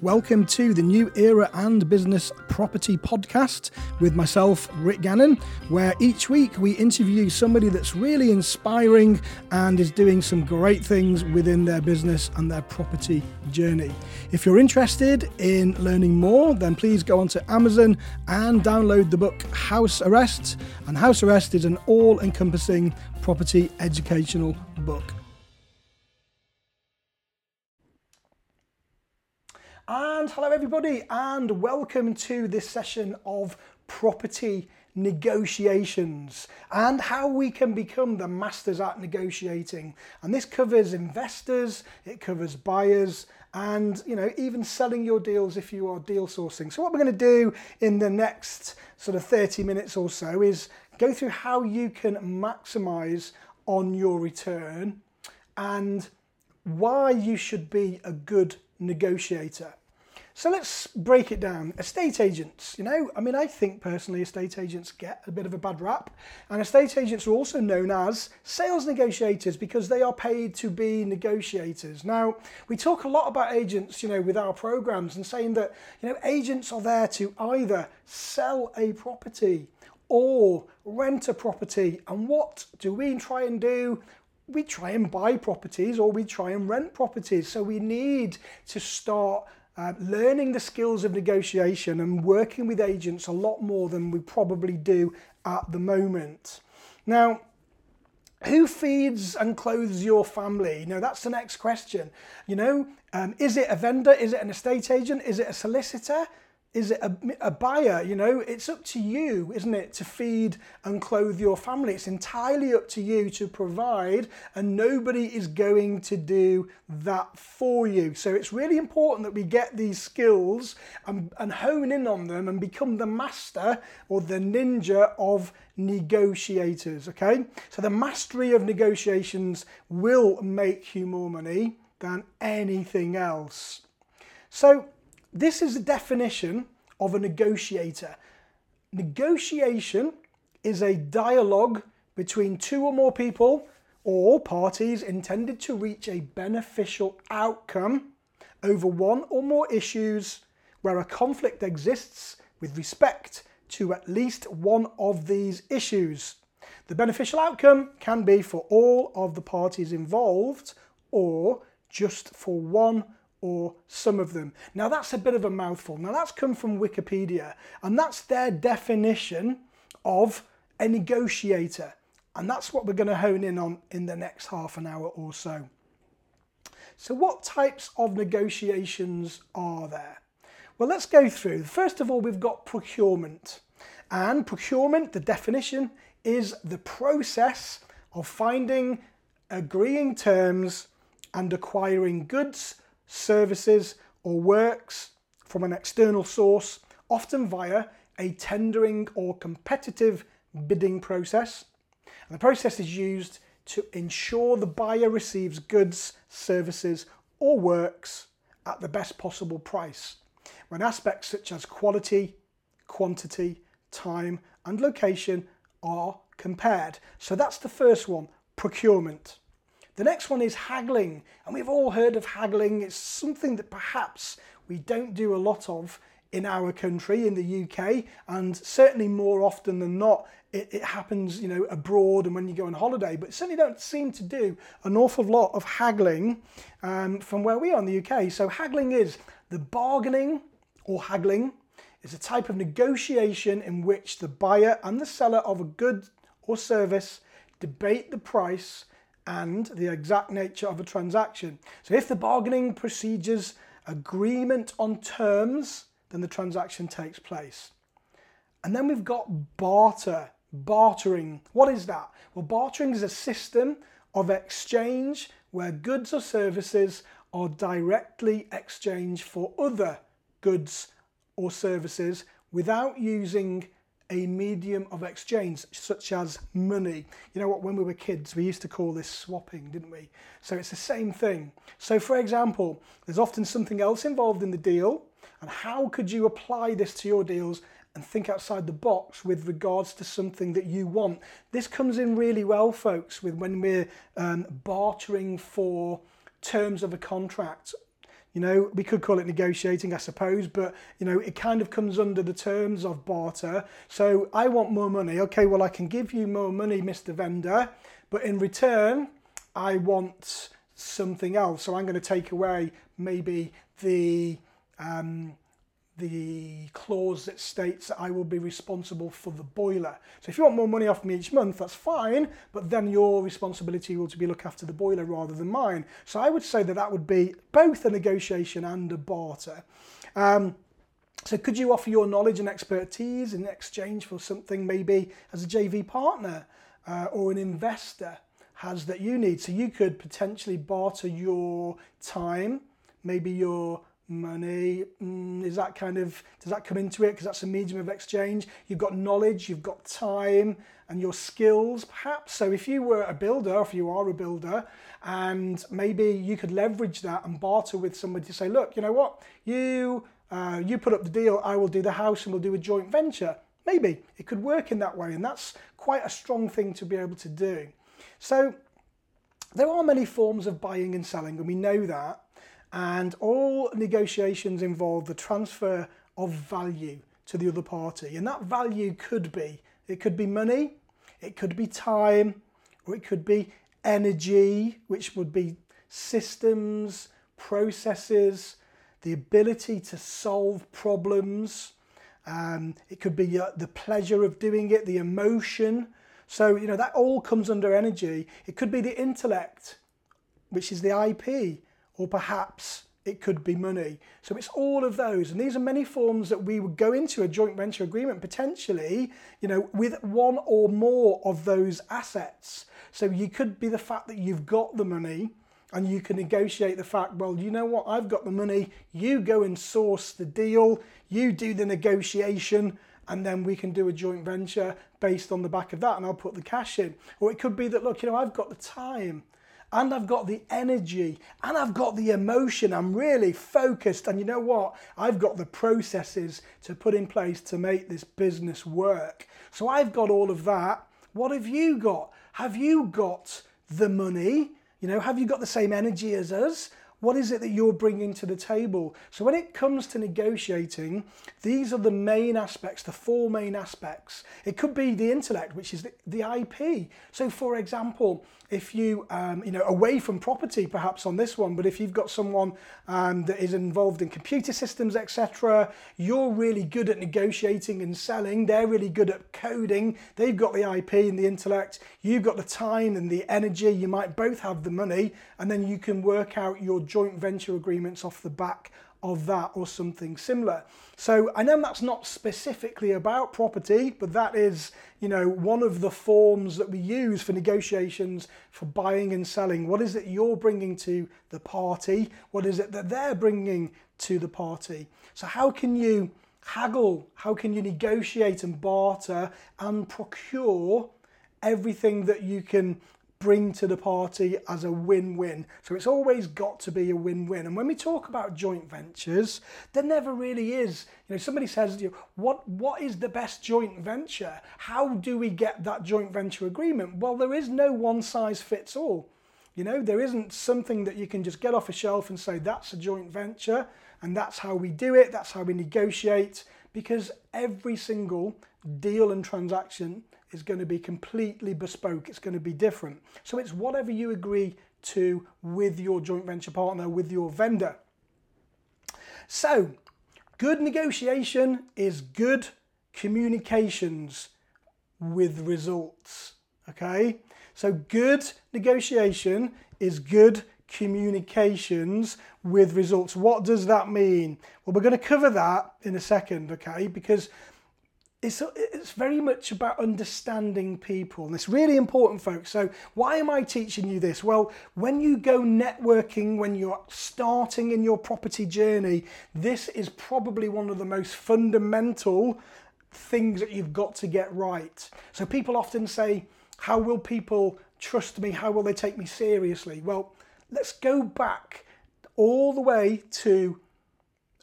Welcome to the New Era and Business Property Podcast with myself, Rick Gannon, where each week we interview somebody that's really inspiring and is doing some great things within their business and their property journey. If you're interested in learning more, then please go onto Amazon and download the book House Arrest. And House Arrest is an all encompassing property educational book. And hello, everybody, and welcome to this session of property negotiations and how we can become the masters at negotiating. And this covers investors, it covers buyers, and you know even selling your deals if you are deal sourcing. So what we're going to do in the next sort of 30 minutes or so is go through how you can maximize on your return and why you should be a good negotiator. So let's break it down. Estate agents, you know, I mean, I think personally estate agents get a bit of a bad rap. And estate agents are also known as sales negotiators because they are paid to be negotiators. Now, we talk a lot about agents, you know, with our programs and saying that, you know, agents are there to either sell a property or rent a property. And what do we try and do? we try and buy properties or we try and rent properties. So we need to start uh, learning the skills of negotiation and working with agents a lot more than we probably do at the moment. Now, who feeds and clothes your family? Know, that's the next question. You know, um, is it a vendor? Is it an estate agent? Is it a solicitor? Is it a, a, buyer? You know, it's up to you, isn't it, to feed and clothe your family. It's entirely up to you to provide, and nobody is going to do that for you. So it's really important that we get these skills and, and hone in on them and become the master or the ninja of negotiators. Okay, so the mastery of negotiations will make you more money than anything else. So this is a definition of a negotiator. Negotiation is a dialogue between two or more people or parties intended to reach a beneficial outcome over one or more issues where a conflict exists with respect to at least one of these issues. The beneficial outcome can be for all of the parties involved or just for one or some of them. Now that's a bit of a mouthful. Now that's come from Wikipedia and that's their definition of a negotiator. And that's what we're going to hone in on in the next half an hour or so. So what types of negotiations are there? Well, let's go through. First of all, we've got procurement. And procurement, the definition, is the process of finding, agreeing terms, and acquiring goods, services, or works from an external source, often via a tendering or competitive bidding process. And the process is used to ensure the buyer receives goods, services, or works at the best possible price when aspects such as quality, quantity, time, and location are compared. So that's the first one procurement. The next one is haggling, and we've all heard of haggling. It's something that perhaps we don't do a lot of in our country, in the UK, and certainly more often than not, it, it, happens, you know, abroad and when you go on holiday. But certainly don't seem to do an awful lot of haggling um, from where we are in the UK. So haggling is the bargaining or haggling is a type of negotiation in which the buyer and the seller of a good or service debate the price and the exact nature of a transaction. So if the bargaining procedures agreement on terms, then the transaction takes place. And then we've got barter, bartering. What is that? Well, bartering is a system of exchange where goods or services are directly exchanged for other goods or services without using a medium of exchange, such as money. You know what, when we were kids, we used to call this swapping, didn't we? So it's the same thing. So, for example, there's often something else involved in the deal, and how could you apply this to your deals and think outside the box with regards to something that you want? This comes in really well, folks, with when we're um, bartering for terms of a contract You know, we could call it negotiating, I suppose, but you know, it kind of comes under the terms of barter. So I want more money. Okay, well, I can give you more money, Mr. Vendor, but in return, I want something else. So I'm going to take away maybe the um, the clause that states that I will be responsible for the boiler. So if you want more money off me each month, that's fine, but then your responsibility will to be look after the boiler rather than mine. So I would say that that would be both a negotiation and a barter. Um, so could you offer your knowledge and expertise in exchange for something maybe as a JV partner uh, or an investor has that you need? So you could potentially barter your time, maybe your money mm, is that kind of does that come into it? Because that's a medium of exchange. You've got knowledge you've got time and your skills perhaps. So if you were a builder if you are a builder and maybe you could leverage that and barter with somebody to say look you know what? You uh, you put up the deal i will do the house and we'll do a joint venture. Maybe it could work in that way and that's quite a strong thing to be able to do. So there are many forms of buying and selling and we know that and all negotiations involve the transfer of value to the other party. And that value could be it could be money, it could be time, or it could be energy, which would be systems, processes, the ability to solve problems. Um, it could be uh, the pleasure of doing it, the emotion. So, you know, that all comes under energy. It could be the intellect, which is the IP or perhaps it could be money. So it's all of those. And these are many forms that we would go into a joint venture agreement potentially, you know, with one or more of those assets. So you could be the fact that you've got the money and you can negotiate the fact, well, you know what, I've got the money, you go and source the deal, you do the negotiation, and then we can do a joint venture based on the back of that, and I'll put the cash in. Or it could be that, look, you know, I've got the time and I've got the energy and I've got the emotion. I'm really focused. And you know what? I've got the processes to put in place to make this business work. So I've got all of that. What have you got? Have you got the money? You know, have you got the same energy as us? What is it that you're bringing to the table? So, when it comes to negotiating, these are the main aspects, the four main aspects. It could be the intellect, which is the, the IP. So, for example, if you, um, you know, away from property perhaps on this one, but if you've got someone um, that is involved in computer systems, etc., you're really good at negotiating and selling. They're really good at coding. They've got the IP and the intellect. You've got the time and the energy. You might both have the money, and then you can work out your joint venture agreements off the back of that or something similar. So I know that's not specifically about property, but that is, you know, one of the forms that we use for negotiations for buying and selling. What is it you're bringing to the party? What is it that they're bringing to the party? So how can you haggle? How can you negotiate and barter and procure everything that you can bring to the party as a win-win. So it's always got to be a win-win. And when we talk about joint ventures, there never really is. You know, somebody says to you, what what is the best joint venture? How do we get that joint venture agreement? Well, there is no one size fits all. You know, there isn't something that you can just get off a shelf and say that's a joint venture and that's how we do it, that's how we negotiate because every single deal and transaction is going to be completely bespoke, it's going to be different. So it's whatever you agree to with your joint venture partner, with your vendor. So, good negotiation is good communications with results. Okay? So, good negotiation is good communications with results. What does that mean? Well, we're going to cover that in a second, okay? Because it's, it's very much about understanding people and it's really important folks. So why am i teaching you this? Well when you go networking when you're starting in your property journey this is probably one of the most fundamental things that you've got to get right. So people often say how will people trust me? How will they take me seriously? Well let's go back all the way to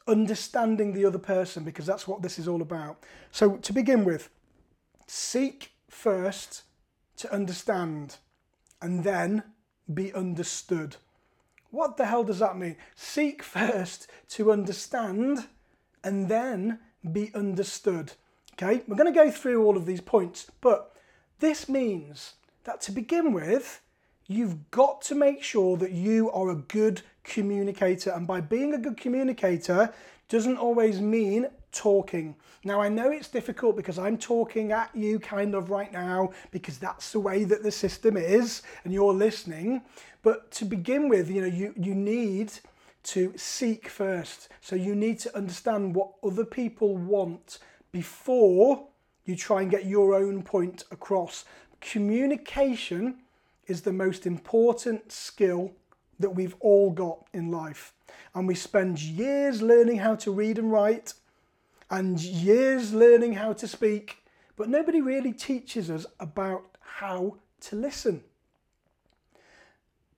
understanding the other person because that's what this is all about. So, to begin with, seek first to understand and then be understood. What the hell does that mean? Seek first to understand and then be understood. Okay, we're going to go through all of these points, but this means that to begin with, you've got to make sure that you are a good communicator. And by being a good communicator doesn't always mean talking. Now, I know it's difficult because I'm talking at you kind of right now because that's the way that the system is and you're listening. But to begin with, you know, you, you need to seek first. So you need to understand what other people want before you try and get your own point across. Communication is the most important skill that we've all got in life. And we spend years learning how to read and write and years learning how to speak, but nobody really teaches us about how to listen.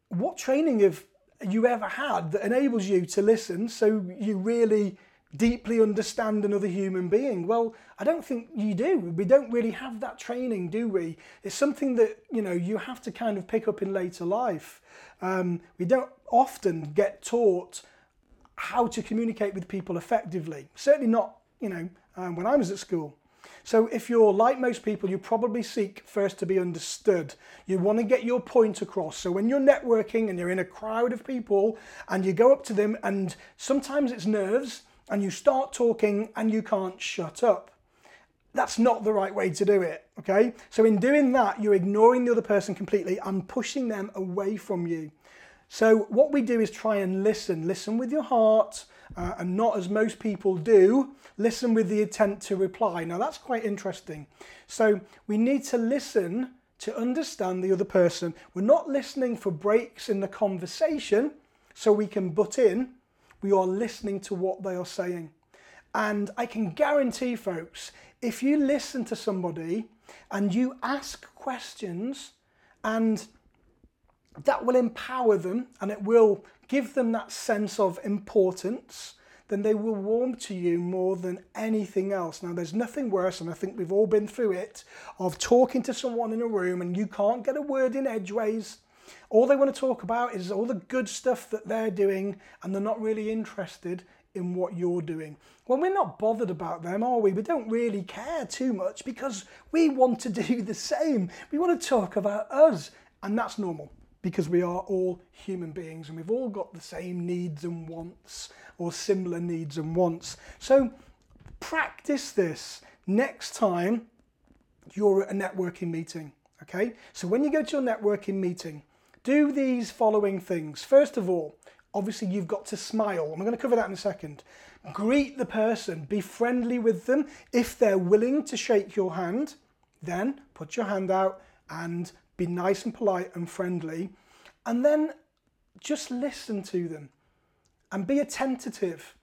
What training have you ever had that enables you to listen so you really deeply understand another human being? Well, I don't think you do. We don't really have that training, do we? It's something that you know you have to kind of pick up in later life. Um, we don't often get taught how to communicate with people effectively. Certainly not, you know, um, when I was at school. So if you're like most people, you probably seek first to be understood. You want to get your point across. So when you're networking and you're in a crowd of people and you go up to them and sometimes it's nerves and you start talking and you can't shut up. That's not the right way to do it, okay? So in doing that, you're ignoring the other person completely and pushing them away from you. So what we do is try and listen. Listen with your heart, uh, and not as most people do, listen with the intent to reply. Now that's quite interesting. So we need to listen to understand the other person. We're not listening for breaks in the conversation so we can butt in. We are listening to what they are saying. And I can guarantee, folks, if you listen to somebody and you ask questions and that will empower them and it will give them that sense of importance, then they will warm to you more than anything else. Now, there's nothing worse, and I think we've all been through it, of talking to someone in a room and you can't get a word in edgeways. All they want to talk about is all the good stuff that they're doing, and they're not really interested in what you're doing. Well, we're not bothered about them, are we? We don't really care too much because we want to do the same. We want to talk about us, and that's normal because we are all human beings and we've all got the same needs and wants or similar needs and wants. So practice this next time you're at a networking meeting. Okay, so when you go to a networking meeting, do these following things. First of all, obviously you've got to smile. I'm going to cover that in a second. Greet the person, be friendly with them. If they're willing to shake your hand, then put your hand out and be nice and polite and friendly, and then just listen to them and be attentive.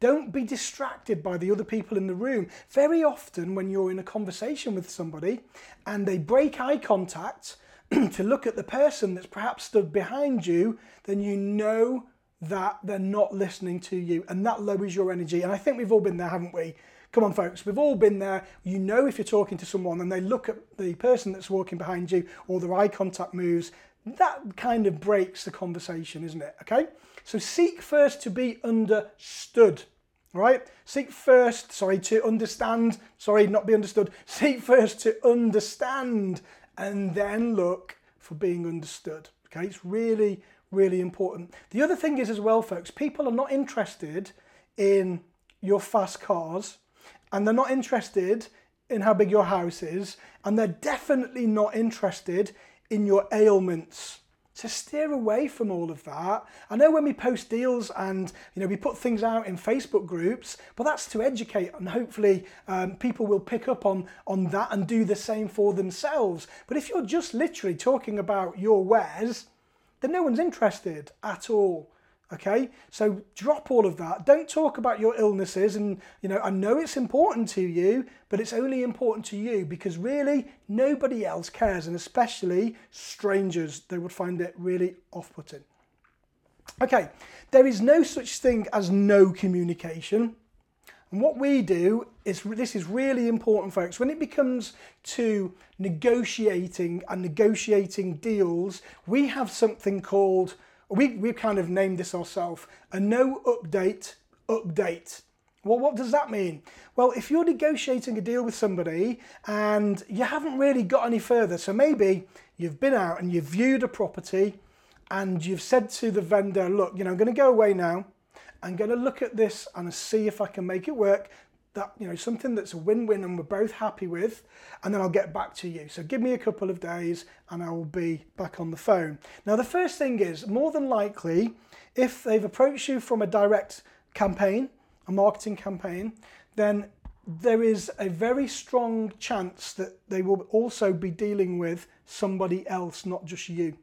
Don't be distracted by the other people in the room. Very often, when you're in a conversation with somebody and they break eye contact to look at the person that's perhaps stood behind you, then you know that they're not listening to you and that lowers your energy. And I think we've all been there, haven't we? Come on, folks, we've all been there. You know, if you're talking to someone and they look at the person that's walking behind you or their eye contact moves, that kind of breaks the conversation, isn't it? Okay, so seek first to be understood. Right? Seek first, sorry, to understand, sorry, not be understood. Seek first to understand and then look for being understood. Okay, it's really, really important. The other thing is, as well, folks, people are not interested in your fast cars and they're not interested in how big your house is, and they're definitely not interested in your ailments. So steer away from all of that. I know when we post deals and you know we put things out in Facebook groups, but that's to educate and hopefully um, people will pick up on on that and do the same for themselves. But if you're just literally talking about your wares, then no one's interested at all. Okay, so drop all of that. Don't talk about your illnesses. And, you know, I know it's important to you, but it's only important to you because really nobody else cares. And especially strangers, they would find it really off putting. Okay, there is no such thing as no communication. And what we do is this is really important, folks. When it becomes to negotiating and negotiating deals, we have something called We, we've kind of named this ourselves a no update update. Well, what does that mean? Well, if you're negotiating a deal with somebody and you haven't really got any further, so maybe you've been out and you've viewed a property and you've said to the vendor, look, you know, I'm going to go away now. I'm going to look at this and see if I can make it work. That, you know, something that's a win-win and we're both happy with, and then I'll get back to you. So give me a couple of days and I will be back on the phone. Now, the first thing is more than likely, if they've approached you from a direct campaign, a marketing campaign, then there is a very strong chance that they will also be dealing with somebody else, not just you.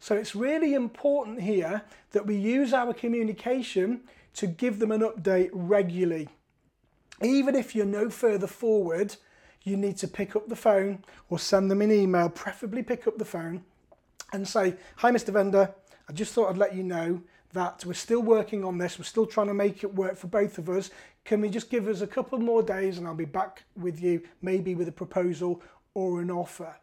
So it's really important here that we use our communication to give them an update regularly. Even if you're no further forward, you need to pick up the phone or send them an email, preferably pick up the phone and say, Hi, Mr. Vendor, I just thought I'd let you know that we're still working on this. We're still trying to make it work for both of us. Can we just give us a couple more days and I'll be back with you, maybe with a proposal or an offer?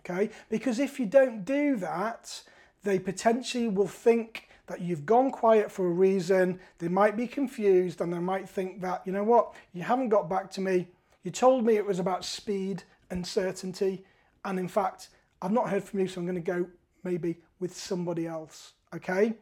Okay, because if you don't do that, they potentially will think that you've gone quiet for a reason. They might be confused and they might think that, you know what, you haven't got back to me. You told me it was about speed and certainty. And in fact, I've not heard from you, so I'm going to go maybe with somebody else. Okay?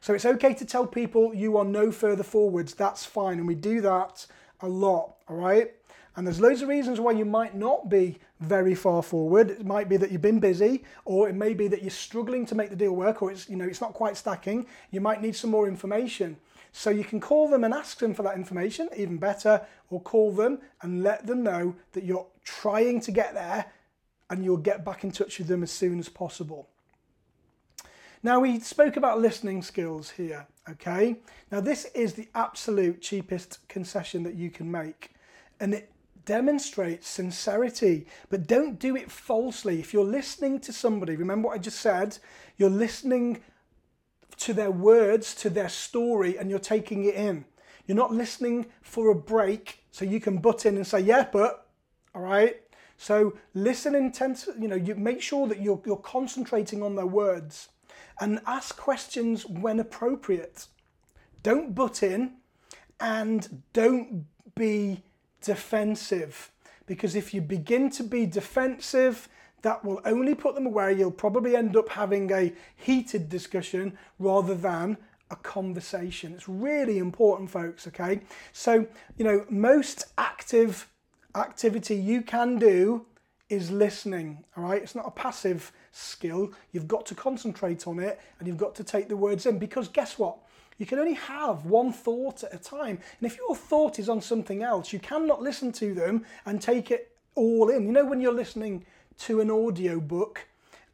So it's okay to tell people you are no further forwards. That's fine. And we do that a lot. All right? And there's loads of reasons why you might not be very far forward. It might be that you've been busy, or it may be that you're struggling to make the deal work, or it's you know it's not quite stacking. You might need some more information. So you can call them and ask them for that information, even better, or call them and let them know that you're trying to get there and you'll get back in touch with them as soon as possible. Now we spoke about listening skills here, okay? Now this is the absolute cheapest concession that you can make. And it demonstrate sincerity, but don't do it falsely. If you're listening to somebody, remember what I just said, you're listening to their words, to their story, and you're taking it in. You're not listening for a break so you can butt in and say, yeah, but, all right? So listen intensely, you know, you make sure that you're, you're concentrating on their words and ask questions when appropriate. Don't butt in and don't be defensive. Because if you begin to be defensive, that will only put them away. You'll probably end up having a heated discussion rather than a conversation. It's really important, folks, okay? So, you know, most active activity you can do is listening, all right? It's not a passive skill. You've got to concentrate on it and you've got to take the words in because guess what? You can only have one thought at a time. And if your thought is on something else, you cannot listen to them and take it all in. You know, when you're listening to an audio book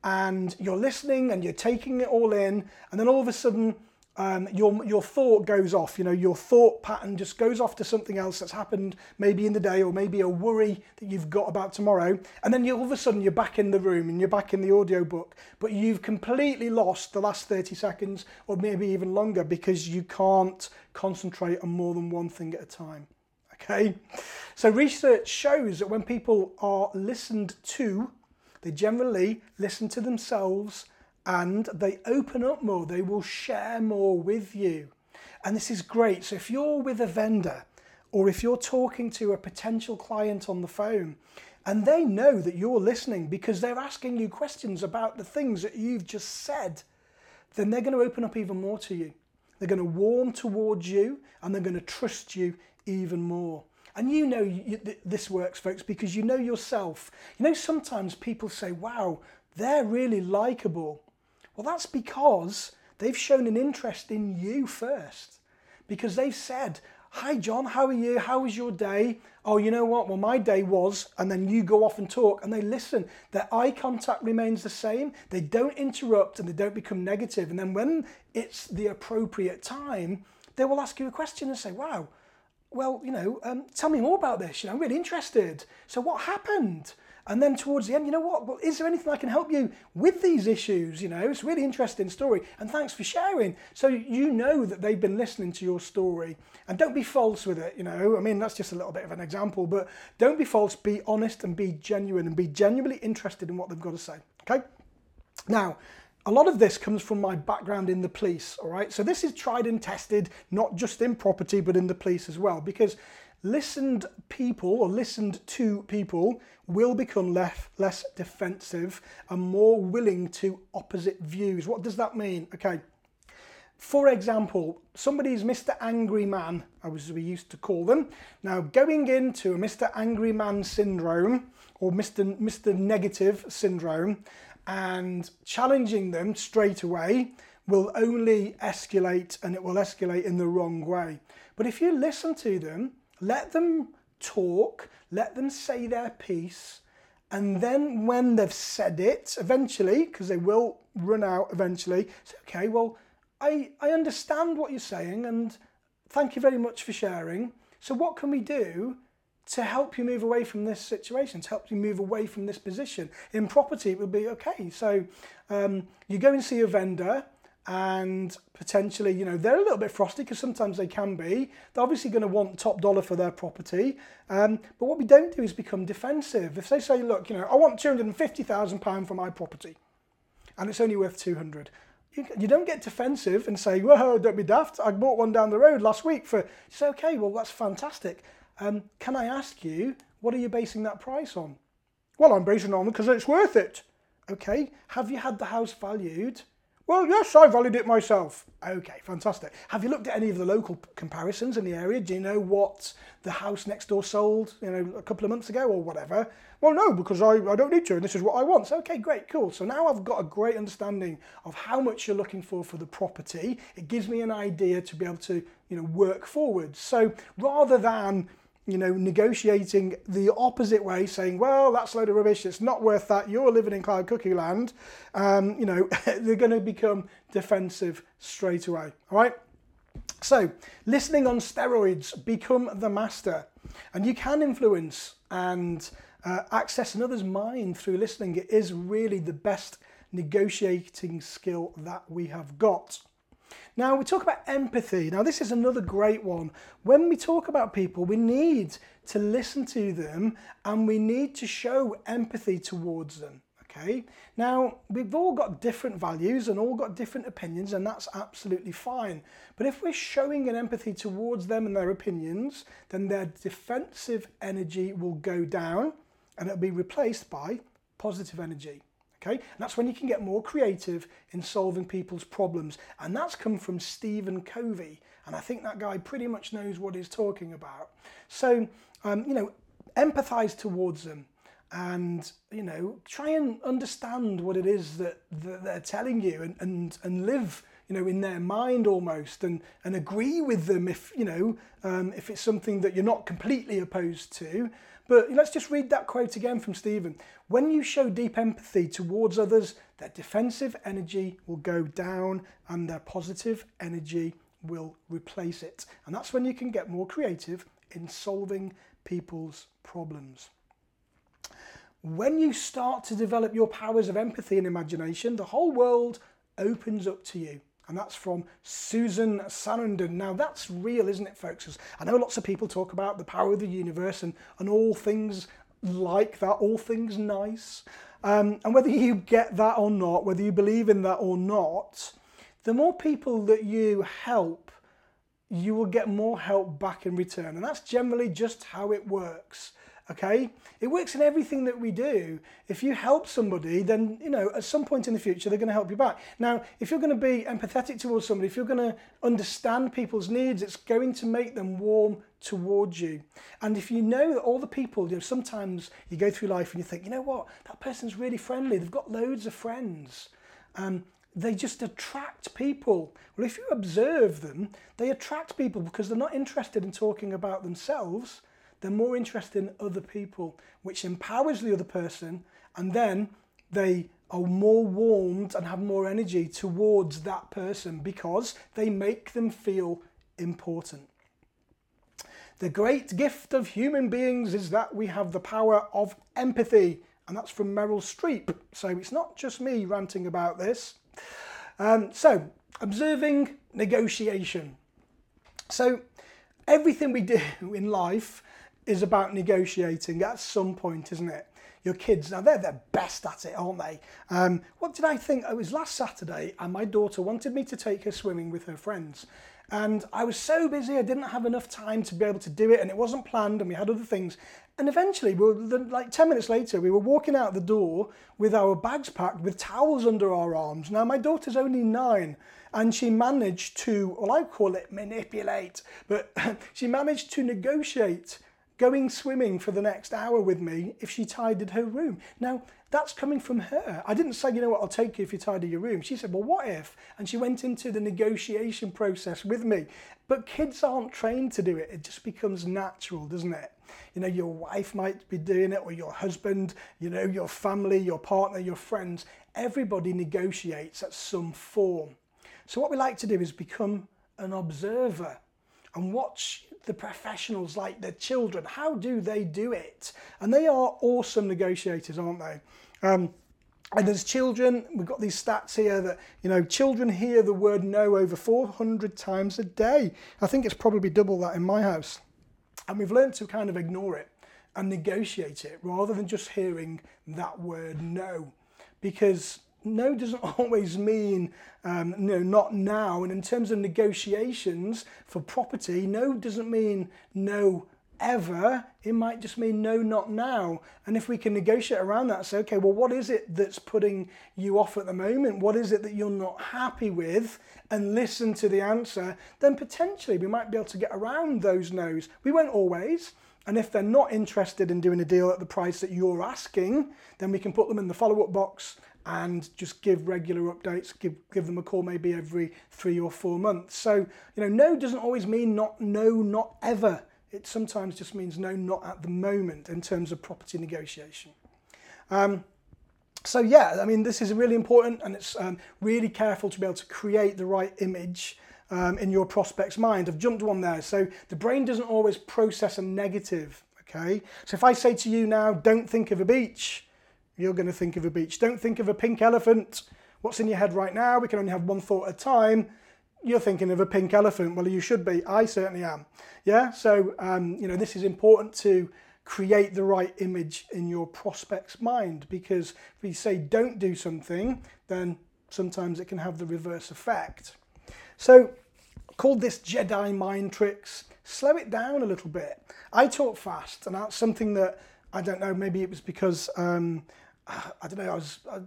and you're listening and you're taking it all in, and then all of a sudden um, your your thought goes off. You know, your thought pattern just goes off to something else that's happened maybe in the day, or maybe a worry that you've got about tomorrow, and then you, all of a sudden you're back in the room and you're back in the audio book, but you've completely lost the last 30 seconds, or maybe even longer, because you can't concentrate on more than one thing at a time. Okay, so research shows that when people are listened to, they generally listen to themselves and they open up more, they will share more with you. And this is great. So if you're with a vendor or if you're talking to a potential client on the phone and they know that you're listening because they're asking you questions about the things that you've just said, then they're going to open up even more to you. They're going to warm towards you and they're going to trust you even more. And you know you, this works, folks, because you know yourself. You know, sometimes people say, wow, they're really likable. Well, that's because they've shown an interest in you first. Because they've said, Hi, John, how are you? How was your day? Oh, you know what? Well, my day was, and then you go off and talk, and they listen. Their eye contact remains the same. They don't interrupt and they don't become negative. And then when it's the appropriate time, they will ask you a question and say, Wow, well, you know, um, tell me more about this. You know, I'm really interested. So, what happened? And then towards the end, you know what? Well, is there anything I can help you with these issues? You know, it's a really interesting story. And thanks for sharing. So you know that they've been listening to your story. And don't be false with it, you know. I mean, that's just a little bit of an example, but don't be false, be honest and be genuine and be genuinely interested in what they've got to say. Okay? Now, a lot of this comes from my background in the police, all right? So this is tried and tested, not just in property, but in the police as well, because listened people or listened to people will become less, less defensive and more willing to opposite views. What does that mean? Okay. For example, somebody's Mr. Angry Man, as we used to call them. Now, going into a Mr. Angry Man syndrome or Mr. Mr. Negative syndrome and challenging them straight away will only escalate and it will escalate in the wrong way. But if you listen to them, let them talk, let them say their piece, and then when they've said it, eventually, because they will run out eventually, say, okay, well, I, I understand what you're saying and thank you very much for sharing. So, what can we do to help you move away from this situation, to help you move away from this position? In property, it would be okay. So, um, you go and see a vendor and potentially, you know, they're a little bit frosty because sometimes they can be. They're obviously going to want top dollar for their property. Um, but what we don't do is become defensive. If they say, look, you know, I want £250,000 for my property and it's only worth 200 you don't get defensive and say, whoa, don't be daft. I bought one down the road last week for, you say, okay, well, that's fantastic. Um, can I ask you, what are you basing that price on? Well, I'm basing it on because it's worth it. Okay, have you had the house valued? Well, yes, I valued it myself. Okay, fantastic. Have you looked at any of the local comparisons in the area? Do you know what the house next door sold, you know, a couple of months ago or whatever? Well, no, because I, I don't need to, and this is what I want. So, okay, great, cool. So now I've got a great understanding of how much you're looking for for the property. It gives me an idea to be able to, you know, work forward. So rather than you know, negotiating the opposite way, saying, well, that's a load of rubbish, it's not worth that, you're living in cloud cookie land, um, you know, they're going to become defensive straight away. All right? So, listening on steroids, become the master. And you can influence and uh, access another's mind through listening. It is really the best negotiating skill that we have got. Now, we talk about empathy. Now, this is another great one. When we talk about people, we need to listen to them and we need to show empathy towards them. Okay. Now, we've all got different values and all got different opinions, and that's absolutely fine. But if we're showing an empathy towards them and their opinions, then their defensive energy will go down and it'll be replaced by positive energy. Okay, and that's when you can get more creative in solving people's problems. And that's come from Stephen Covey. And I think that guy pretty much knows what he's talking about. So, um, you know, empathize towards them and, you know, try and understand what it is that, that they're telling you and, and, and live you know, in their mind almost, and and agree with them if you know um, if it's something that you're not completely opposed to, but let's just read that quote again from Stephen. When you show deep empathy towards others, their defensive energy will go down and their positive energy will replace it. And that's when you can get more creative in solving people's problems. When you start to develop your powers of empathy and imagination, the whole world opens up to you and that's from Susan Sarandon. Now, that's real, isn't it, folks? I know lots of people talk about the power of the universe and, and all things like that, all things nice. Um, and whether you get that or not, whether you believe in that or not, the more people that you help, you will get more help back in return. And that's generally just how it works okay? It works in everything that we do. If you help somebody, then, you know, at some point in the future, they're going to help you back. Now, if you're going to be empathetic towards somebody, if you're going to understand people's needs, it's going to make them warm towards you. And if you know that all the people, you know, sometimes you go through life and you think, you know what, that person's really friendly, they've got loads of friends. Um, they just attract people. Well, if you observe them, they attract people because they're not interested in talking about themselves they're more interested in other people, which empowers the other person, and then they are more warmed and have more energy towards that person because they make them feel important. The great gift of human beings is that we have the power of empathy, and that's from Meryl Streep. So it's not just me ranting about this. Um, so, observing negotiation. So, everything we do in life is about negotiating at some point, isn't it? your kids. Now they're the best at it, aren't they? Um, what did I think? It was last Saturday, and my daughter wanted me to take her swimming with her friends. And I was so busy, I didn't have enough time to be able to do it, and it wasn't planned, and we had other things. And eventually, we were, like 10 minutes later, we were walking out the door with our bags packed with towels under our arms. Now, my daughter's only nine, and she managed to, well, I call it manipulate, but she managed to negotiate going swimming for the next hour with me if she tidied her room. Now, that's coming from her. I didn't say, you know what, I'll take you if you tidy your room. She said, well, what if? And she went into the negotiation process with me. But kids aren't trained to do it. It just becomes natural, doesn't it? You know, your wife might be doing it, or your husband, you know, your family, your partner, your friends. Everybody negotiates at some form. So, what we like to do is become an observer and watch the professionals like the children. How do they do it? And they are awesome negotiators, aren't they? Um, and as children, we've got these stats here that, you know, children hear the word no over 400 times a day. I think it's probably double that in my house. And we've learned to kind of ignore it and negotiate it rather than just hearing that word no. Because no doesn't always mean um, no, not now. And in terms of negotiations for property, no doesn't mean no ever. It might just mean no, not now. And if we can negotiate around that, say, okay, well, what is it that's putting you off at the moment? What is it that you're not happy with? And listen to the answer, then potentially we might be able to get around those no's. We won't always. And if they're not interested in doing a deal at the price that you're asking, then we can put them in the follow up box and just give regular updates, give, give them a call maybe every three or four months. So, you know, no doesn't always mean not no, not ever. It sometimes just means no, not at the moment in terms of property negotiation. Um, so yeah, I mean, this is really important and it's um, really careful to be able to create the right image um, in your prospect's mind. I've jumped one there. So the brain doesn't always process a negative, okay? So if I say to you now, don't think of a beach, you're going to think of a beach. Don't think of a pink elephant. What's in your head right now? We can only have one thought at a time. You're thinking of a pink elephant. Well, you should be. I certainly am. Yeah. So, um, you know, this is important to create the right image in your prospect's mind because if we say don't do something, then sometimes it can have the reverse effect. So, called this Jedi mind tricks. Slow it down a little bit. I talk fast, and that's something that I don't know. Maybe it was because um, I don't know, I was I,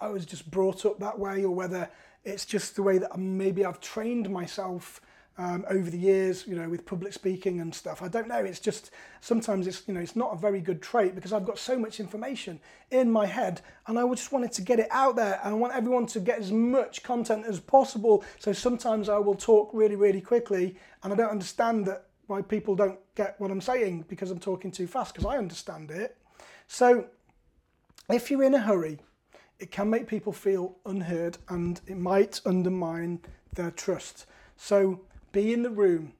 I, was just brought up that way, or whether it's just the way that maybe I've trained myself um, over the years, you know, with public speaking and stuff. I don't know. It's just sometimes it's you know it's not a very good trait because I've got so much information in my head, and I just wanted to get it out there, and I want everyone to get as much content as possible. So sometimes I will talk really, really quickly, and I don't understand that why people don't get what I'm saying because I'm talking too fast because I understand it. So if you're in a hurry, it can make people feel unheard and it might undermine their trust. So be in the room.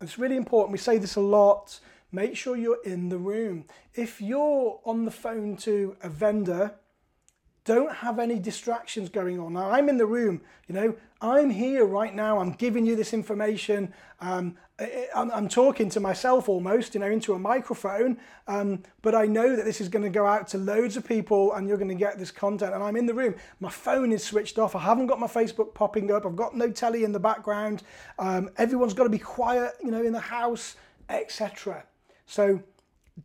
It's really important. We say this a lot. Make sure you're in the room. If you're on the phone to a vendor, don't have any distractions going on. Now, I'm in the room, you know, I'm here right now. I'm giving you this information. Um, I'm, I'm, talking to myself almost, you know, into a microphone. Um, but I know that this is going to go out to loads of people and you're going to get this content. And I'm in the room. My phone is switched off. I haven't got my Facebook popping up. I've got no telly in the background. Um, everyone's got to be quiet, you know, in the house, etc. So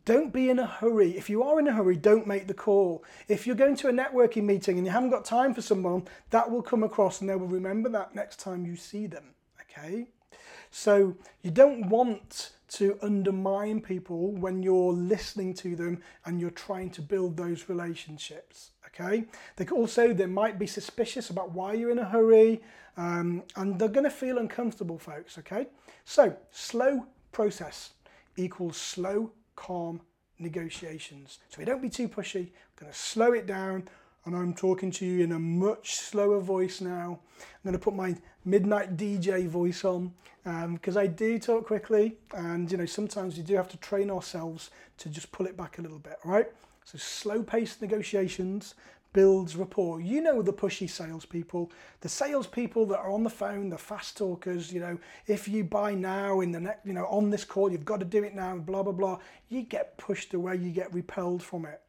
don't be in a hurry. If you are in a hurry, don't make the call. If you're going to a networking meeting and you haven't got time for someone, that will come across and they will remember that next time you see them. Okay? So you don't want to undermine people when you're listening to them and you're trying to build those relationships. Okay? They also they might be suspicious about why you're in a hurry, um, and they're going to feel uncomfortable, folks. Okay? So slow process equals slow calm negotiations. So we don't be too pushy, we're going to slow it down. And I'm talking to you in a much slower voice now. I'm going to put my midnight DJ voice on because um, I do talk quickly, and you know sometimes we do have to train ourselves to just pull it back a little bit. Right. So slow-paced negotiations, builds rapport. You know the pushy salespeople, the salespeople that are on the phone, the fast talkers. You know, if you buy now in the next, you know, on this call, you've got to do it now. Blah blah blah. You get pushed away. You get repelled from it.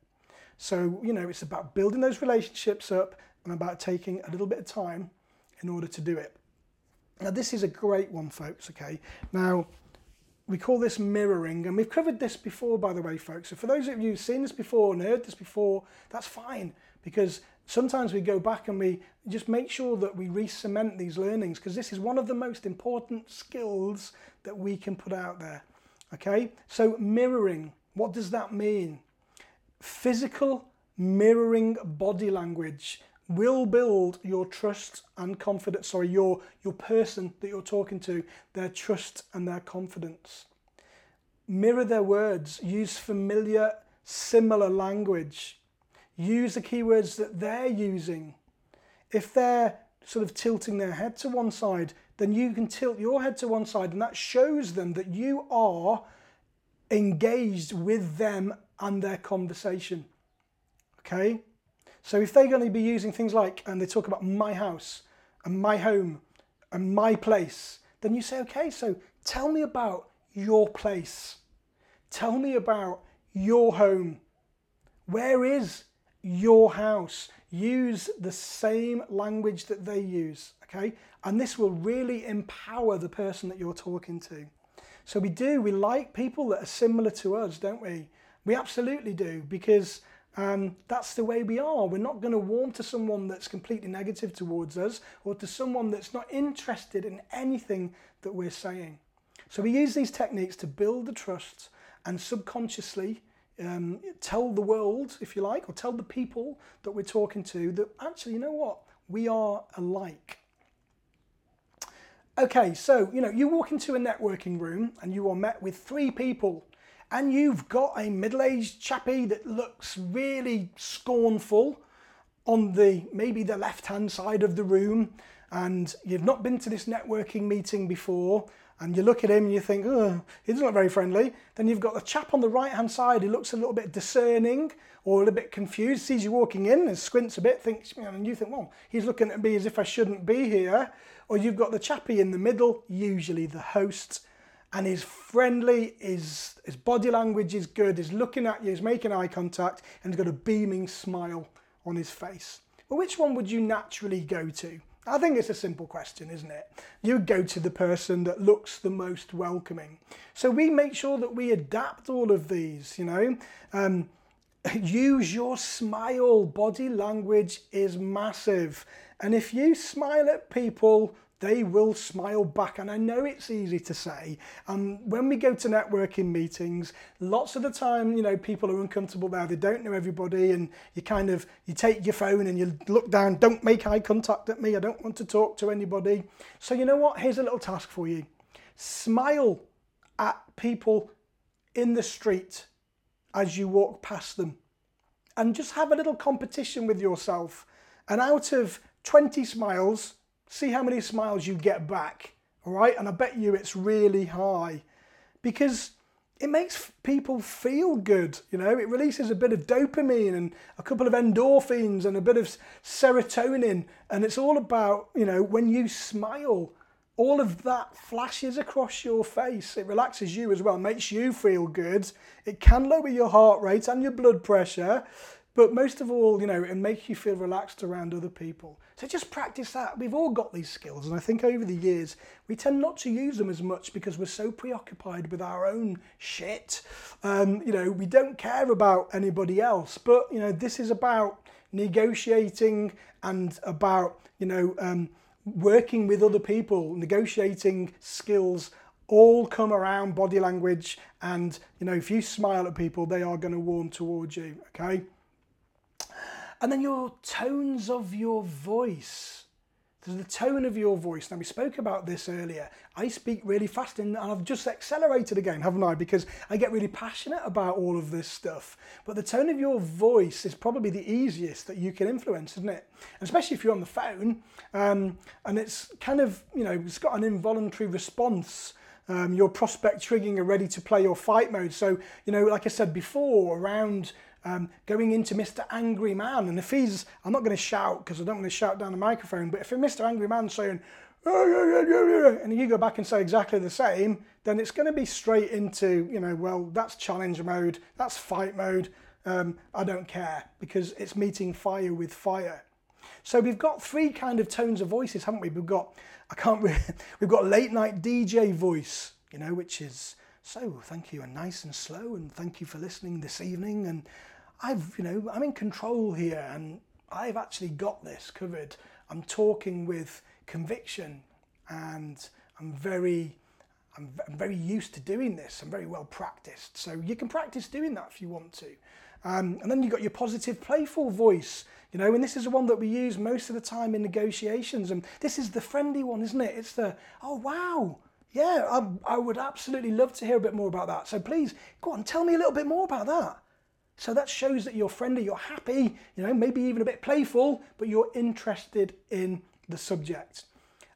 So, you know, it's about building those relationships up and about taking a little bit of time in order to do it. Now, this is a great one, folks, okay? Now, we call this mirroring, and we've covered this before, by the way, folks. So, for those of you who've seen this before and heard this before, that's fine because sometimes we go back and we just make sure that we re cement these learnings because this is one of the most important skills that we can put out there. Okay, so mirroring, what does that mean? Physical mirroring body language will build your trust and confidence, sorry, your, your person that you're talking to, their trust and their confidence. Mirror their words, use familiar, similar language, use the keywords that they're using. If they're sort of tilting their head to one side, then you can tilt your head to one side, and that shows them that you are engaged with them and their conversation. Okay? So if they're going to be using things like, and they talk about my house and my home and my place, then you say, okay, so tell me about your place. Tell me about your home. Where is your house? Use the same language that they use, okay? And this will really empower the person that you're talking to. So we do, we like people that are similar to us, don't we? We absolutely do because um, that's the way we are. We're not going to warm to someone that's completely negative towards us or to someone that's not interested in anything that we're saying. So we use these techniques to build the trust and subconsciously um, tell the world, if you like, or tell the people that we're talking to that actually, you know what, we are alike. Okay, so you know, you walk into a networking room and you are met with three people and you've got a middle-aged chappie that looks really scornful on the maybe the left-hand side of the room and you've not been to this networking meeting before and you look at him and you think, oh, he doesn't look very friendly. Then you've got the chap on the right hand side who looks a little bit discerning or a little bit confused, sees you walking in and squints a bit, thinks, and you think, well, he's looking at me as if I shouldn't be here. Or you've got the chappie in the middle, usually the host, and he's friendly, his, his body language is good, he's looking at you, he's making eye contact, and he's got a beaming smile on his face. Well, which one would you naturally go to? I think it's a simple question, isn't it? You go to the person that looks the most welcoming. So we make sure that we adapt all of these, you know. Um, use your smile. Body language is massive. And if you smile at people, they will smile back. And I know it's easy to say. And um, when we go to networking meetings, lots of the time, you know, people are uncomfortable there. They don't know everybody, and you kind of you take your phone and you look down. Don't make eye contact at me. I don't want to talk to anybody. So you know what? Here's a little task for you. Smile at people in the street as you walk past them, and just have a little competition with yourself. And out of 20 smiles, see how many smiles you get back. All right, and I bet you it's really high because it makes people feel good. You know, it releases a bit of dopamine and a couple of endorphins and a bit of serotonin. And it's all about, you know, when you smile, all of that flashes across your face. It relaxes you as well, makes you feel good. It can lower your heart rate and your blood pressure. But most of all, you know, it makes you feel relaxed around other people. So just practice that. We've all got these skills, and I think over the years we tend not to use them as much because we're so preoccupied with our own shit. Um, you know, we don't care about anybody else. But you know, this is about negotiating and about you know um, working with other people, negotiating skills all come around body language and you know if you smile at people they are going to warm towards you okay and then your tones of your voice. There's the tone of your voice. Now, we spoke about this earlier. I speak really fast and I've just accelerated again, haven't I? Because I get really passionate about all of this stuff. But the tone of your voice is probably the easiest that you can influence, isn't it? And especially if you're on the phone um, and it's kind of, you know, it's got an involuntary response. Um, your prospect triggering a ready to play or fight mode. So, you know, like I said before, around um, going into Mr. Angry Man. And if he's, I'm not going to shout because I don't want to shout down the microphone, but if Mr. Angry Man saying, and you go back and say exactly the same, then it's going to be straight into, you know, well, that's challenge mode, that's fight mode, um, I don't care because it's meeting fire with fire. So we've got three kind of tones of voices, haven't we? We've got I can't really, we've got late night DJ voice, you know, which is so thank you and nice and slow and thank you for listening this evening and I've you know I'm in control here and I've actually got this covered. I'm talking with conviction and I'm very I'm, I'm very used to doing this. I'm very well practiced. So you can practice doing that if you want to. Um, and then you've got your positive, playful voice, you know, and this is the one that we use most of the time in negotiations. And this is the friendly one, isn't it? It's the, oh, wow, yeah, I, I would absolutely love to hear a bit more about that. So please, go on, tell me a little bit more about that. So that shows that you're friendly, you're happy, you know, maybe even a bit playful, but you're interested in the subject.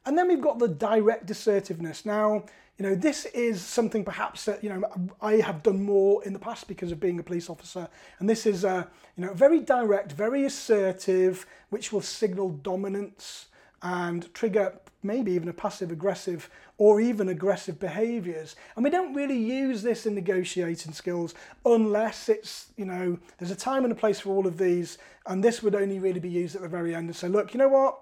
And then we've got the direct assertiveness. Now, you know, this is something perhaps that, you know, I have done more in the past because of being a police officer. And this is, uh, you know, very direct, very assertive, which will signal dominance and trigger maybe even a passive aggressive or even aggressive behaviors. And we don't really use this in negotiating skills unless it's, you know, there's a time and a place for all of these. And this would only really be used at the very end and say, look, you know what?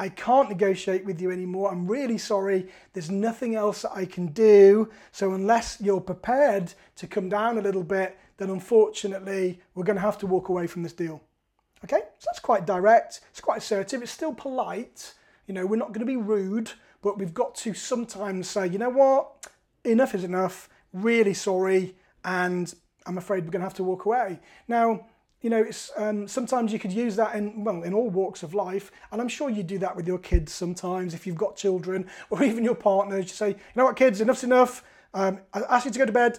I can't negotiate with you anymore. I'm really sorry. There's nothing else that I can do. So, unless you're prepared to come down a little bit, then unfortunately, we're going to have to walk away from this deal. Okay, so that's quite direct, it's quite assertive, it's still polite. You know, we're not going to be rude, but we've got to sometimes say, you know what, enough is enough, really sorry, and I'm afraid we're going to have to walk away. Now, you know, it's, um, sometimes you could use that in, well, in all walks of life. And I'm sure you do that with your kids sometimes if you've got children or even your partners. You say, you know what, kids, enough's enough. Um, I asked you to go to bed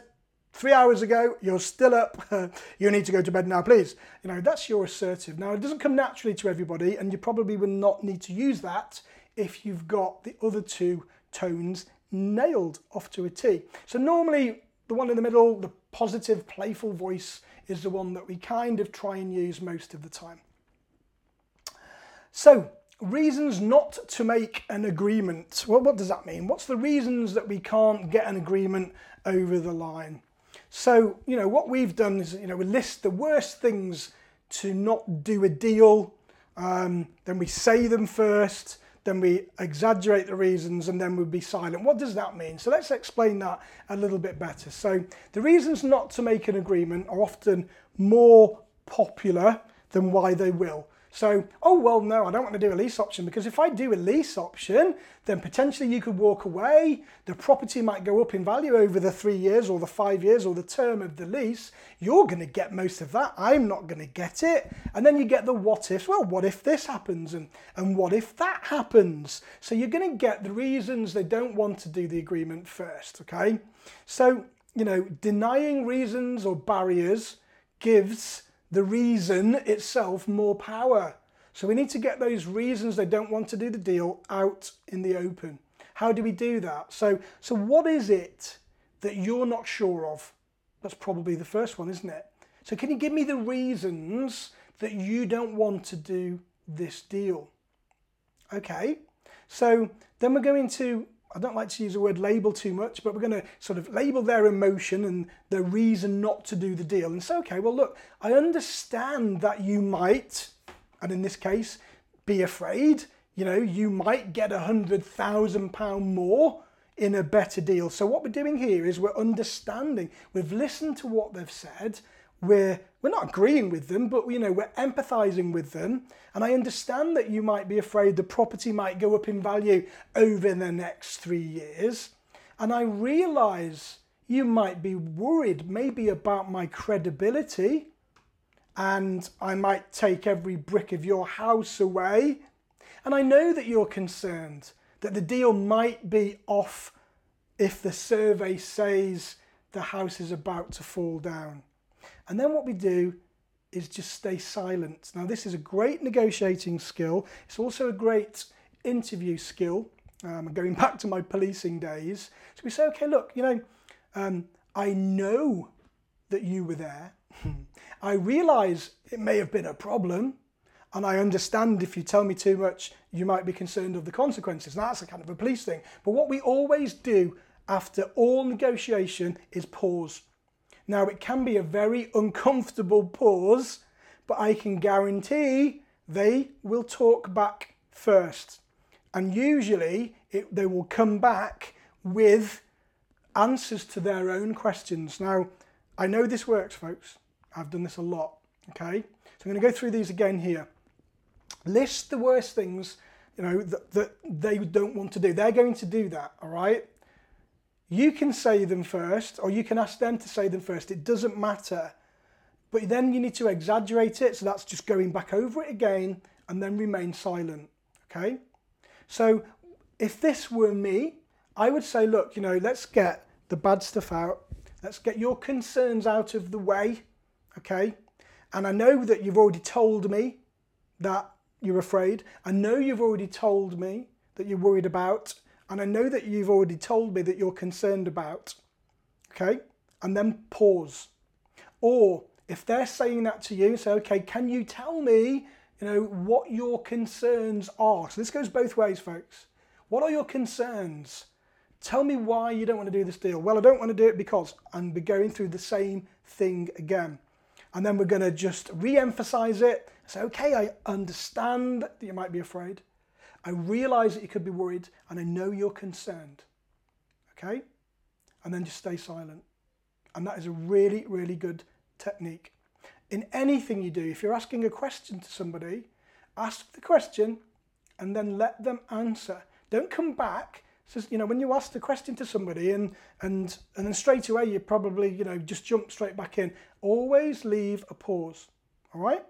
three hours ago. You're still up. you need to go to bed now, please. You know, that's your assertive. Now, it doesn't come naturally to everybody, and you probably will not need to use that if you've got the other two tones nailed off to a T. So normally the one in the middle, the positive, playful voice, is the one that we kind of try and use most of the time. So, reasons not to make an agreement. Well, what does that mean? What's the reasons that we can't get an agreement over the line? So, you know, what we've done is, you know, we list the worst things to not do a deal, um, then we say them first, then we exaggerate the reasons and then we'd be silent. What does that mean? So let's explain that a little bit better. So the reasons not to make an agreement are often more popular than why they will. So, oh, well, no, I don't want to do a lease option because if I do a lease option, then potentially you could walk away. The property might go up in value over the three years or the five years or the term of the lease. You're going to get most of that. I'm not going to get it. And then you get the what ifs. Well, what if this happens? And, and what if that happens? So you're going to get the reasons they don't want to do the agreement first, okay? So, you know, denying reasons or barriers gives the reason itself more power. So we need to get those reasons they don't want to do the deal out in the open. How do we do that? So, so what is it that you're not sure of? That's probably the first one, isn't it? So can you give me the reasons that you don't want to do this deal? Okay, so then we're going to I don't like to use the word label too much, but we're going to sort of label their emotion and the reason not to do the deal. And say, okay, well, look, I understand that you might, and in this case, be afraid. You know, you might get a hundred thousand pound more in a better deal. So what we're doing here is we're understanding. We've listened to what they've said we're we're not agreeing with them, but you know we're empathizing with them. And I understand that you might be afraid the property might go up in value over the next three years. And I realize you might be worried maybe about my credibility and I might take every brick of your house away. And I know that you're concerned that the deal might be off if the survey says the house is about to fall down. And then what we do is just stay silent. Now, this is a great negotiating skill. It's also a great interview skill. Um, going back to my policing days. So we say, okay, look, you know, um, I know that you were there. I realise it may have been a problem. And I understand if you tell me too much, you might be concerned of the consequences. Now, that's a kind of a police thing. But what we always do after all negotiation is pause. Now, it can be a very uncomfortable pause, but I can guarantee they will talk back first. And usually it, they will come back with answers to their own questions. Now, I know this works, folks. I've done this a lot. Okay, so I'm going to go through these again here. List the worst things you know that, that they don't want to do. They're going to do that. All right. You can say them first, or you can ask them to say them first. It doesn't matter. But then you need to exaggerate it. So that's just going back over it again and then remain silent. Okay. So if this were me, I would say, look, you know, let's get the bad stuff out. Let's get your concerns out of the way. Okay. And I know that you've already told me that you're afraid. I know you've already told me that you're worried about. And I know that you've already told me that you're concerned about. Okay. And then pause. Or if they're saying that to you, say, okay, can you tell me, you know, what your concerns are? So this goes both ways, folks. What are your concerns? Tell me why you don't want to do this deal. Well, I don't want to do it because I'm going through the same thing again. And then we're going to just re emphasize it. Say, okay, I understand that you might be afraid. I realize that you could be worried, and I know you're concerned. Okay? And then just stay silent. And that is a really, really good technique. In anything you do, if you're asking a question to somebody, ask the question and then let them answer. Don't come back so, you know, when you ask the question to somebody and, and, and then straight away you probably, you know, just jump straight back in, always leave a pause, all right?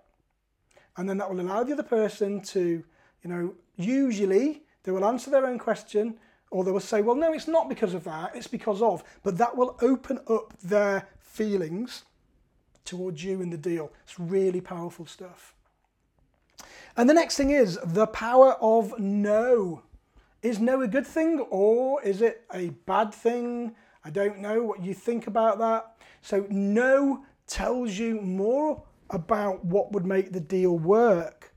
And then that will allow the other person to, you know, usually they will answer their own question or they will say, well, no, it's not because of that, it's because of. But that will open up their feelings towards you in the deal. It's really powerful stuff. And the next thing is the power of no. Is no a good thing or is it a bad thing? I don't know what you think about that. So, no tells you more about what would make the deal work.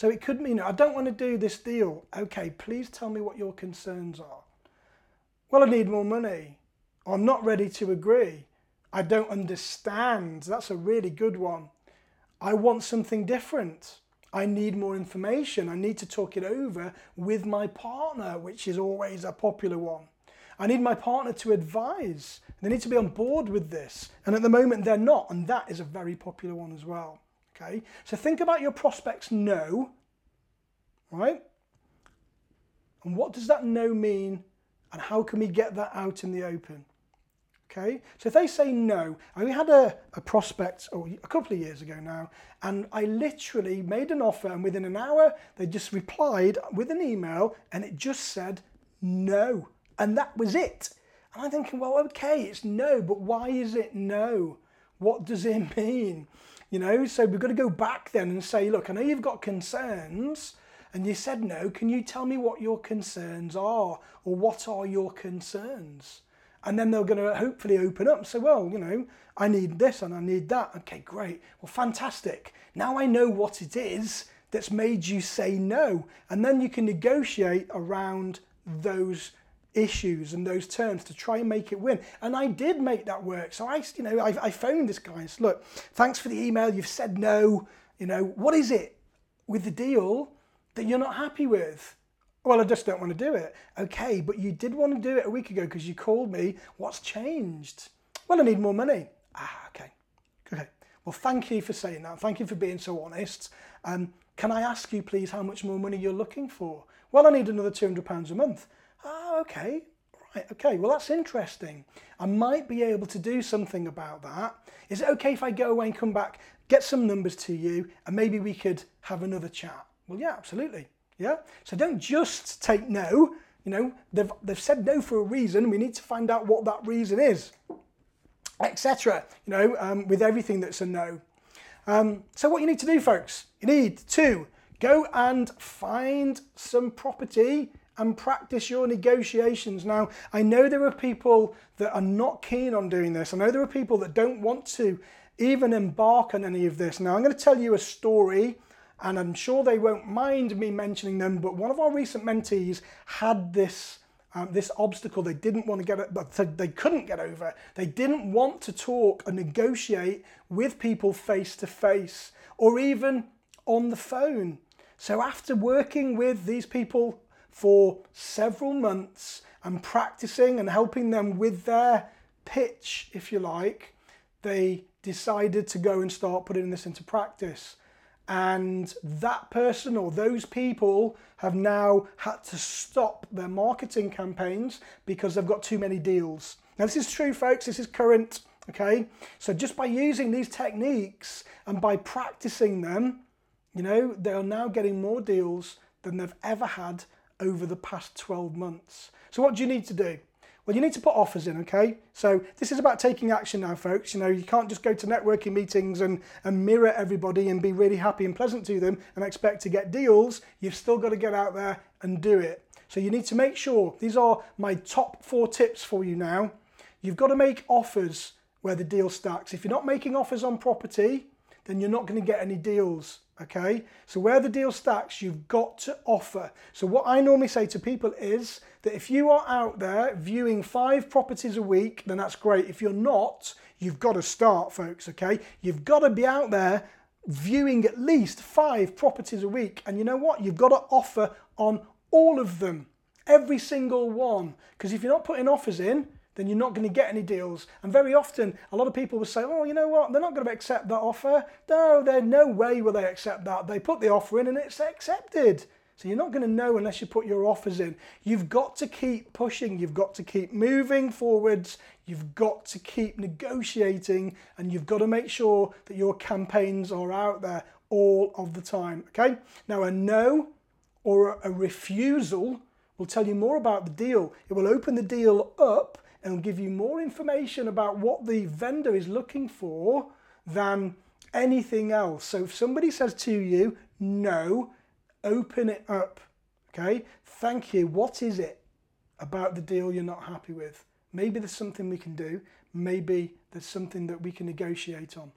So, it could mean, I don't want to do this deal. Okay, please tell me what your concerns are. Well, I need more money. I'm not ready to agree. I don't understand. That's a really good one. I want something different. I need more information. I need to talk it over with my partner, which is always a popular one. I need my partner to advise. They need to be on board with this. And at the moment, they're not. And that is a very popular one as well. Okay. So think about your prospects no, right? And what does that no mean? And how can we get that out in the open? Okay, so if they say no, I had a, a prospect oh, a couple of years ago now, and I literally made an offer, and within an hour, they just replied with an email, and it just said no, and that was it. And I'm thinking, well, okay, it's no, but why is it no? What does it mean? You know, so we've got to go back then and say, look, I know you've got concerns, and you said no. Can you tell me what your concerns are, or what are your concerns? and then they're going to hopefully open up and say, well, you know, I need this and I need that. Okay, great. Well, fantastic. Now I know what it is that's made you say no. And then you can negotiate around those issues and those terms to try and make it win. And I did make that work. So I, you know, I, I phoned this guy and said, look, thanks for the email. You've said no. You know, what is it with the deal that you're not happy with? Well, I just don't want to do it. Okay, but you did want to do it a week ago because you called me. What's changed? Well, I need more money. Ah, okay. Okay. Well, thank you for saying that. Thank you for being so honest. Um, can I ask you, please, how much more money you're looking for? Well, I need another £200 a month. Ah, okay. Right, okay. Well, that's interesting. I might be able to do something about that. Is it okay if I go away and come back, get some numbers to you, and maybe we could have another chat? Well, yeah, absolutely. Yeah? So don't just take no. You know, they've, they've said no for a reason. We need to find out what that reason is, etc. You know, um, with everything that's a no. Um, so what you need to do, folks, you need to go and find some property and practice your negotiations. Now, I know there are people that are not keen on doing this. I know there are people that don't want to even embark on any of this. Now, I'm going to tell you a story and I'm sure they won't mind me mentioning them, but one of our recent mentees had this um, this obstacle they didn't want to get but they couldn't get over. They didn't want to talk and negotiate with people face to face or even on the phone. So after working with these people for several months and practicing and helping them with their pitch, if you like, they decided to go and start putting this into practice and that person or those people have now had to stop their marketing campaigns because they've got too many deals. Now, this is true, folks, this is current, okay? So, just by using these techniques and by practicing them, you know, they are now getting more deals than they've ever had over the past 12 months. So, what do you need to do? Well, you need to put offers in, okay? So this is about taking action now, folks. You know, you can't just go to networking meetings and, and mirror everybody and be really happy and pleasant to them and expect to get deals. You've still got to get out there and do it. So you need to make sure, these are my top four tips for you now. You've got to make offers where the deal stacks. If you're not making offers on property, then you're not going to get any deals. Okay, so where the deal stacks, you've got to offer. So, what I normally say to people is that if you are out there viewing five properties a week, then that's great. If you're not, you've got to start, folks. Okay, you've got to be out there viewing at least five properties a week. And you know what? You've got to offer on all of them, every single one. Because if you're not putting offers in, then you're not going to get any deals. And very often, a lot of people will say, oh, you know what, they're not going to accept that offer. No, there's no way will they accept that. They put the offer in and it's accepted. So you're not going to know unless you put your offers in. You've got to keep pushing. You've got to keep moving forwards. You've got to keep negotiating and you've got to make sure that your campaigns are out there all of the time. Okay? Now, a no or a refusal will tell you more about the deal. It will open the deal up and give you more information about what the vendor is looking for than anything else. So if somebody says to you, no, open it up. Okay, thank you. What is it about the deal you're not happy with? Maybe there's something we can do. Maybe there's something that we can negotiate on.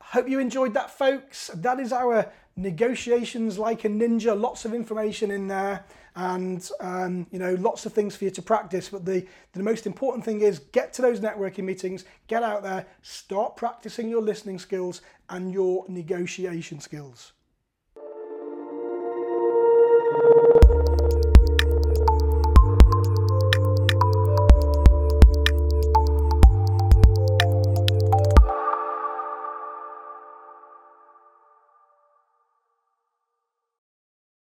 Hope you enjoyed that, folks. That is our negotiations like a ninja. Lots of information in there, and um, you know, lots of things for you to practice. But the the most important thing is get to those networking meetings, get out there, start practicing your listening skills and your negotiation skills.